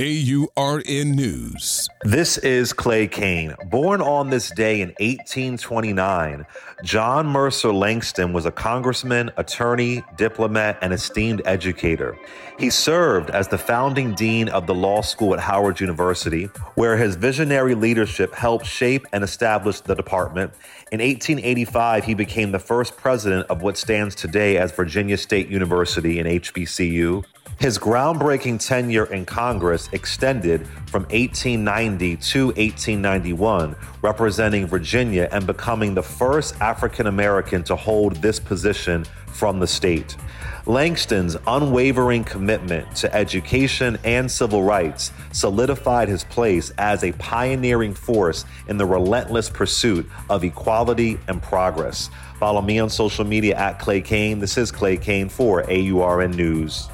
AURN News. This is Clay Cane. Born on this day in 1829, John Mercer Langston was a congressman, attorney, diplomat, and esteemed educator. He served as the founding dean of the law school at Howard University, where his visionary leadership helped shape and establish the department. In 1885, he became the first president of what stands today as Virginia State University and HBCU. His groundbreaking tenure in Congress extended from 1890 to 1891, representing Virginia and becoming the first African American to hold this position from the state. Langston's unwavering commitment to education and civil rights solidified his place as a pioneering force in the relentless pursuit of equality and progress. Follow me on social media at Clay Cane. This is Clay Cane for AURN News.